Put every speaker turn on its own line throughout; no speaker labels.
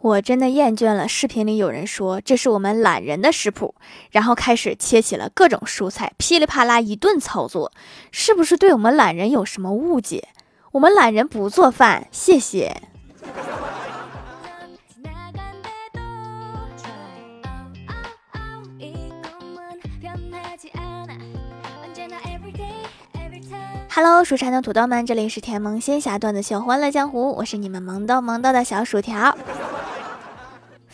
我真的厌倦了视频里有人说这是我们懒人的食谱，然后开始切起了各种蔬菜，噼里啪啦一顿操作，是不是对我们懒人有什么误解？我们懒人不做饭，谢谢。Hello，蜀山的土豆们，这里是甜萌仙侠段的秀欢乐江湖，我是你们萌豆萌豆的小薯条。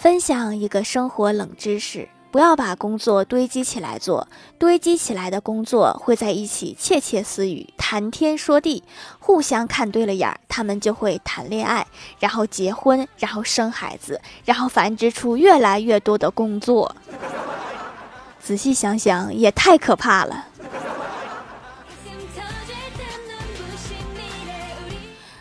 分享一个生活冷知识：不要把工作堆积起来做，堆积起来的工作会在一起窃窃私语、谈天说地，互相看对了眼儿，他们就会谈恋爱，然后结婚，然后生孩子，然后繁殖出越来越多的工作。仔细想想，也太可怕了。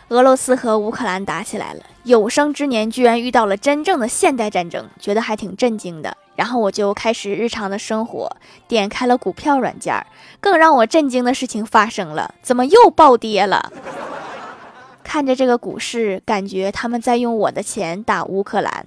俄罗斯和乌克兰打起来了，有生之年居然遇到了真正的现代战争，觉得还挺震惊的。然后我就开始日常的生活，点开了股票软件，更让我震惊的事情发生了，怎么又暴跌了？看着这个股市，感觉他们在用我的钱打乌克兰。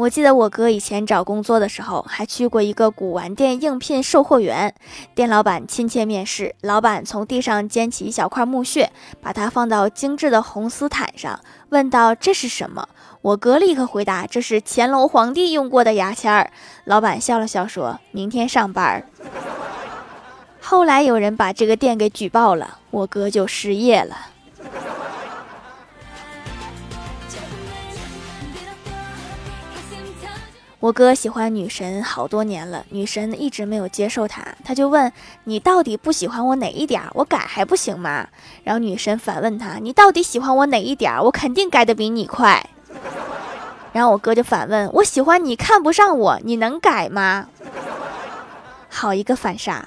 我记得我哥以前找工作的时候，还去过一个古玩店应聘售货员。店老板亲切面试，老板从地上捡起一小块木屑，把它放到精致的红丝毯上，问道：“这是什么？”我哥立刻回答：“这是乾隆皇帝用过的牙签儿。”老板笑了笑，说：“明天上班。”后来有人把这个店给举报了，我哥就失业了。我哥喜欢女神好多年了，女神一直没有接受他，他就问你到底不喜欢我哪一点？我改还不行吗？然后女神反问他，你到底喜欢我哪一点？我肯定改的比你快。然后我哥就反问，我喜欢你看不上我，你能改吗？好一个反杀！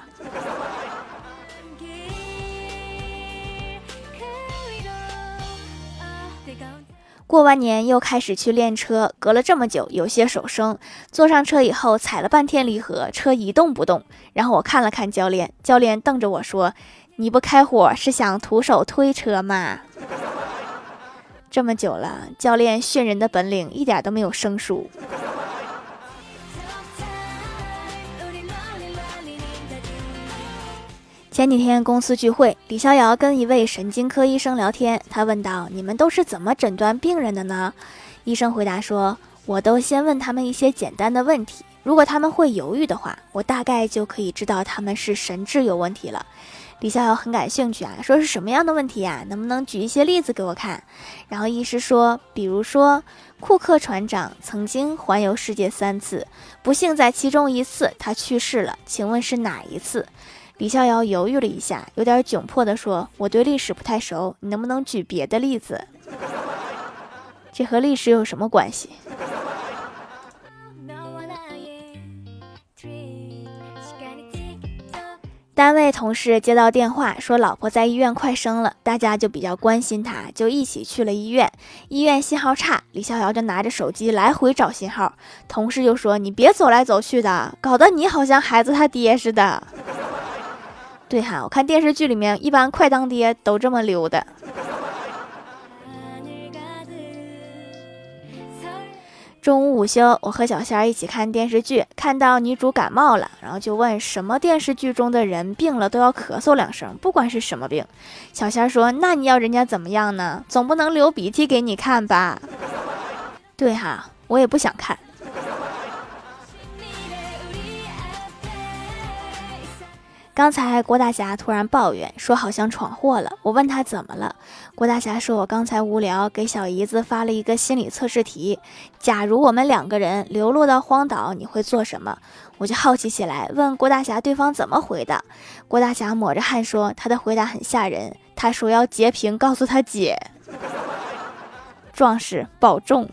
过完年又开始去练车，隔了这么久，有些手生。坐上车以后，踩了半天离合，车一动不动。然后我看了看教练，教练瞪着我说：“你不开火是想徒手推车吗？” 这么久了，教练训人的本领一点都没有生疏。前几天公司聚会，李逍遥跟一位神经科医生聊天。他问道：“你们都是怎么诊断病人的呢？”医生回答说：“我都先问他们一些简单的问题，如果他们会犹豫的话，我大概就可以知道他们是神智有问题了。”李逍遥很感兴趣啊，说是什么样的问题呀？能不能举一些例子给我看？然后医师说：“比如说，库克船长曾经环游世界三次，不幸在其中一次他去世了，请问是哪一次？”李逍遥犹豫了一下，有点窘迫地说：“我对历史不太熟，你能不能举别的例子？这和历史有什么关系？”单位同事接到电话说老婆在医院快生了，大家就比较关心他，就一起去了医院。医院信号差，李逍遥就拿着手机来回找信号。同事就说：“你别走来走去的，搞得你好像孩子他爹似的。”对哈，我看电视剧里面，一般快当爹都这么溜的。中午午休，我和小仙儿一起看电视剧，看到女主感冒了，然后就问什么电视剧中的人病了都要咳嗽两声，不管是什么病。小仙儿说：“那你要人家怎么样呢？总不能流鼻涕给你看吧？”对哈，我也不想看。刚才郭大侠突然抱怨说好像闯祸了，我问他怎么了，郭大侠说：“我刚才无聊，给小姨子发了一个心理测试题，假如我们两个人流落到荒岛，你会做什么？”我就好奇起来，问郭大侠对方怎么回的。郭大侠抹着汗说：“他的回答很吓人，他说要截屏告诉他姐，壮士保重。”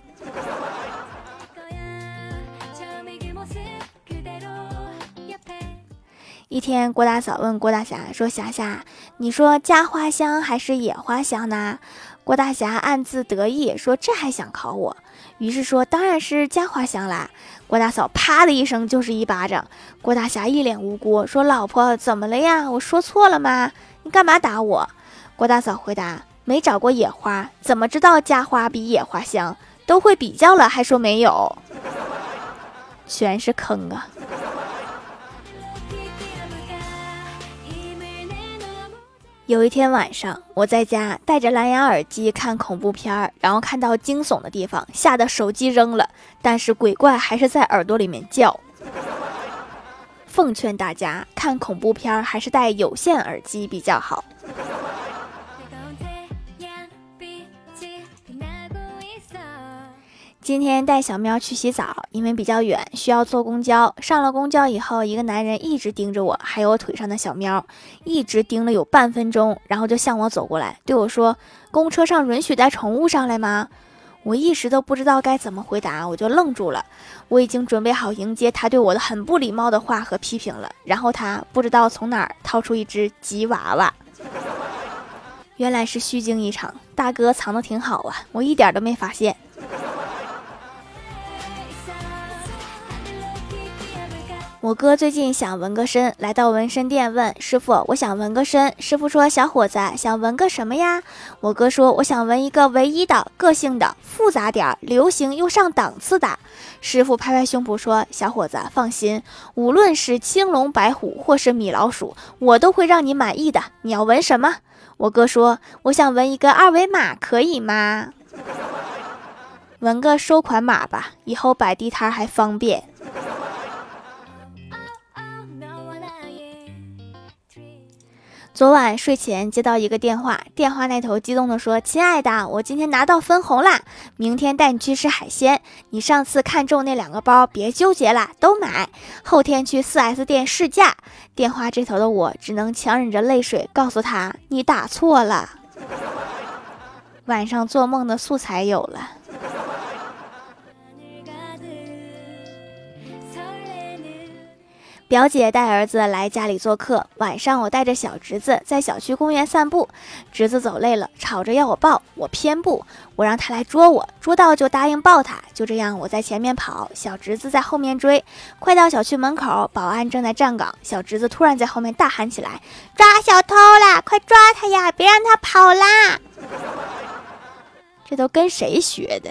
一天，郭大嫂问郭大侠说：“霞霞，你说家花香还是野花香呢？”郭大侠暗自得意说：“这还想考我？”于是说：“当然是家花香啦！”郭大嫂啪的一声就是一巴掌。郭大侠一脸无辜说：“老婆怎么了呀？我说错了吗？你干嘛打我？”郭大嫂回答：“没找过野花，怎么知道家花比野花香？都会比较了，还说没有，全是坑啊！”有一天晚上，我在家戴着蓝牙耳机看恐怖片儿，然后看到惊悚的地方，吓得手机扔了，但是鬼怪还是在耳朵里面叫。奉劝大家看恐怖片儿还是戴有线耳机比较好。今天带小喵去洗澡，因为比较远，需要坐公交。上了公交以后，一个男人一直盯着我，还有我腿上的小喵，一直盯了有半分钟，然后就向我走过来，对我说：“公车上允许带宠物上来吗？”我一时都不知道该怎么回答，我就愣住了。我已经准备好迎接他对我的很不礼貌的话和批评了。然后他不知道从哪儿掏出一只吉娃娃，原来是虚惊一场。大哥藏的挺好啊，我一点都没发现。我哥最近想纹个身，来到纹身店问师傅：“我想纹个身。”师傅说：“小伙子，想纹个什么呀？”我哥说：“我想纹一个唯一的、个性的、复杂点、流行又上档次的。”师傅拍拍胸脯说：“小伙子，放心，无论是青龙白虎或是米老鼠，我都会让你满意的。你要纹什么？”我哥说：“我想纹一个二维码，可以吗？纹个收款码吧，以后摆地摊还方便。”昨晚睡前接到一个电话，电话那头激动地说：“亲爱的，我今天拿到分红啦，明天带你去吃海鲜。你上次看中那两个包，别纠结了，都买。后天去 4S 店试驾。”电话这头的我只能强忍着泪水告诉他：“你打错了。”晚上做梦的素材有了。表姐带儿子来家里做客，晚上我带着小侄子在小区公园散步，侄子走累了，吵着要我抱，我偏不，我让他来捉我，捉到就答应抱他，就这样我在前面跑，小侄子在后面追，快到小区门口，保安正在站岗，小侄子突然在后面大喊起来：“抓小偷啦！快抓他呀！别让他跑啦！”这都跟谁学的？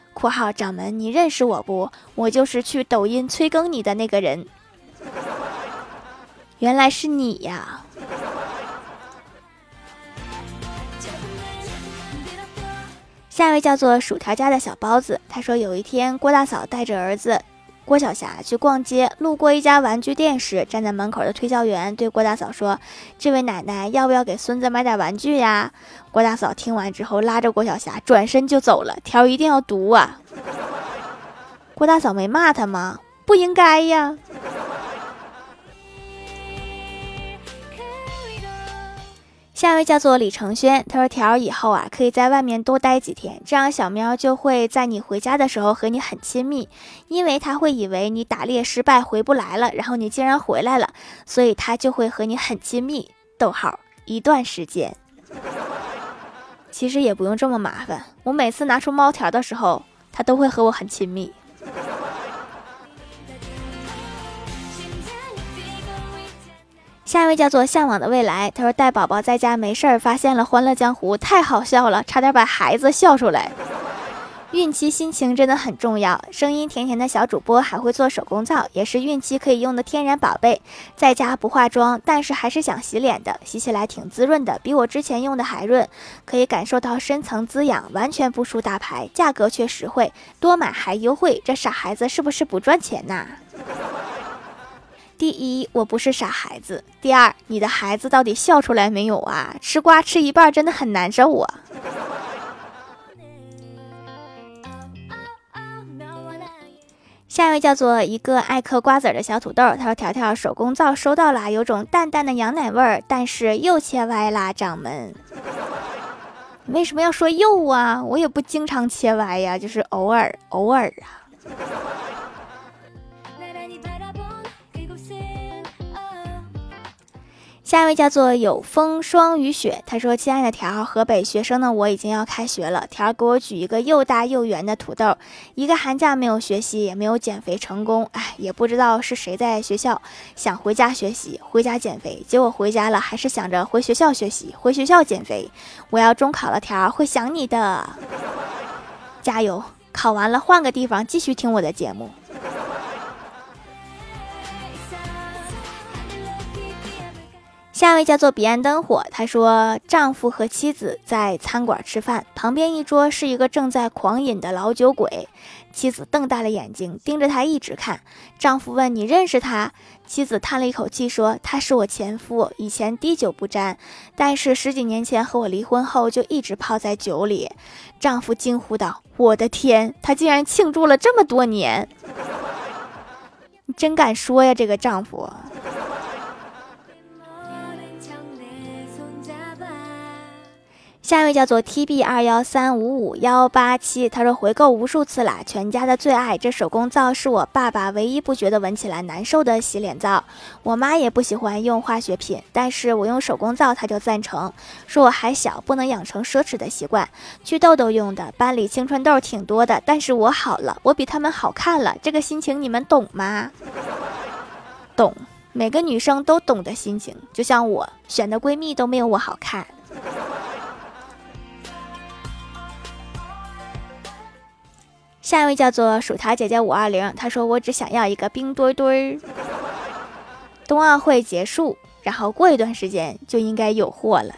括号掌门，你认识我不？我就是去抖音催更你的那个人。）原来是你呀！下一位叫做薯条家的小包子，他说有一天郭大嫂带着儿子。郭晓霞去逛街，路过一家玩具店时，站在门口的推销员对郭大嫂说：“这位奶奶，要不要给孙子买点玩具呀？”郭大嫂听完之后，拉着郭晓霞转身就走了。条一定要读啊！郭大嫂没骂他吗？不应该呀。下一位叫做李承轩，他说：“条以后啊，可以在外面多待几天，这样小喵就会在你回家的时候和你很亲密，因为他会以为你打猎失败回不来了，然后你竟然回来了，所以他就会和你很亲密。逗号一段时间，其实也不用这么麻烦，我每次拿出猫条的时候，他都会和我很亲密。”下一位叫做向往的未来，他说带宝宝在家没事儿，发现了《欢乐江湖》，太好笑了，差点把孩子笑出来。孕期心情真的很重要，声音甜甜的小主播还会做手工皂，也是孕期可以用的天然宝贝。在家不化妆，但是还是想洗脸的，洗起来挺滋润的，比我之前用的还润，可以感受到深层滋养，完全不输大牌，价格却实惠，多买还优惠，这傻孩子是不是不赚钱呐？第一，我不是傻孩子。第二，你的孩子到底笑出来没有啊？吃瓜吃一半真的很难受啊。下一位叫做一个爱嗑瓜子的小土豆，他说：“条条手工皂收到了，有种淡淡的羊奶味儿，但是又切歪啦，掌门。为什么要说又啊？我也不经常切歪呀，就是偶尔偶尔啊。”下一位叫做有风霜雨雪，他说：“亲爱的条，河北学生的我已经要开学了，条给我举一个又大又圆的土豆。一个寒假没有学习，也没有减肥成功，哎，也不知道是谁在学校想回家学习，回家减肥，结果回家了还是想着回学校学习，回学校减肥。我要中考了，条会想你的，加油！考完了换个地方继续听我的节目。”下一位叫做彼岸灯火，他说丈夫和妻子在餐馆吃饭，旁边一桌是一个正在狂饮的老酒鬼，妻子瞪大了眼睛盯着他一直看。丈夫问：“你认识他？”妻子叹了一口气说：“他是我前夫，以前滴酒不沾，但是十几年前和我离婚后就一直泡在酒里。”丈夫惊呼道：“我的天，他竟然庆祝了这么多年！你真敢说呀，这个丈夫。”下一位叫做 T B 二幺三五五幺八七，他说回购无数次啦，全家的最爱。这手工皂是我爸爸唯一不觉得闻起来难受的洗脸皂，我妈也不喜欢用化学品，但是我用手工皂他就赞成，说我还小，不能养成奢侈的习惯。祛痘痘用的，班里青春痘挺多的，但是我好了，我比他们好看了，这个心情你们懂吗？懂，每个女生都懂的心情，就像我选的闺蜜都没有我好看。下一位叫做薯条姐姐五二零，她说：“我只想要一个冰墩墩儿。冬奥会结束，然后过一段时间就应该有货了。”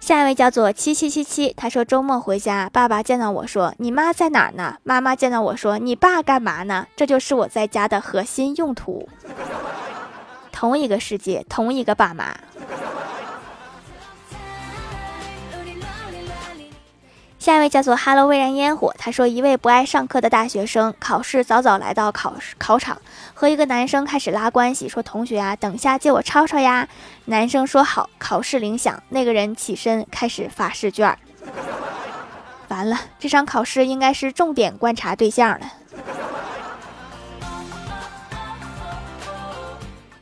下一位叫做七七七七，他说：“周末回家，爸爸见到我说：‘你妈在哪儿呢？’妈妈见到我说：‘你爸干嘛呢？’这就是我在家的核心用途。同一个世界，同一个爸妈。”下一位叫做 “Hello 微燃烟火”，他说：“一位不爱上课的大学生，考试早早来到考考场，和一个男生开始拉关系，说：‘同学啊，等下借我抄抄呀。’男生说好。考试铃响，那个人起身开始发试卷。完了，这场考试应该是重点观察对象了。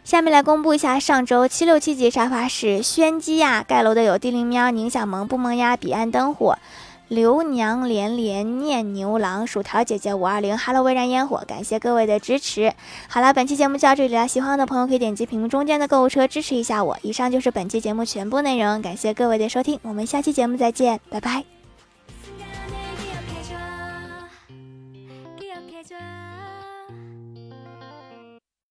下面来公布一下上周七六七级沙发是轩基呀，盖楼的有地灵喵、宁小萌、不萌呀、彼岸灯火。”刘娘连连念牛郎，薯条姐姐五二零，Hello 微燃烟火，感谢各位的支持。好了，本期节目就到这里了，喜欢的朋友可以点击屏幕中间的购物车支持一下我。以上就是本期节目全部内容，感谢各位的收听，我们下期节目再见，拜拜。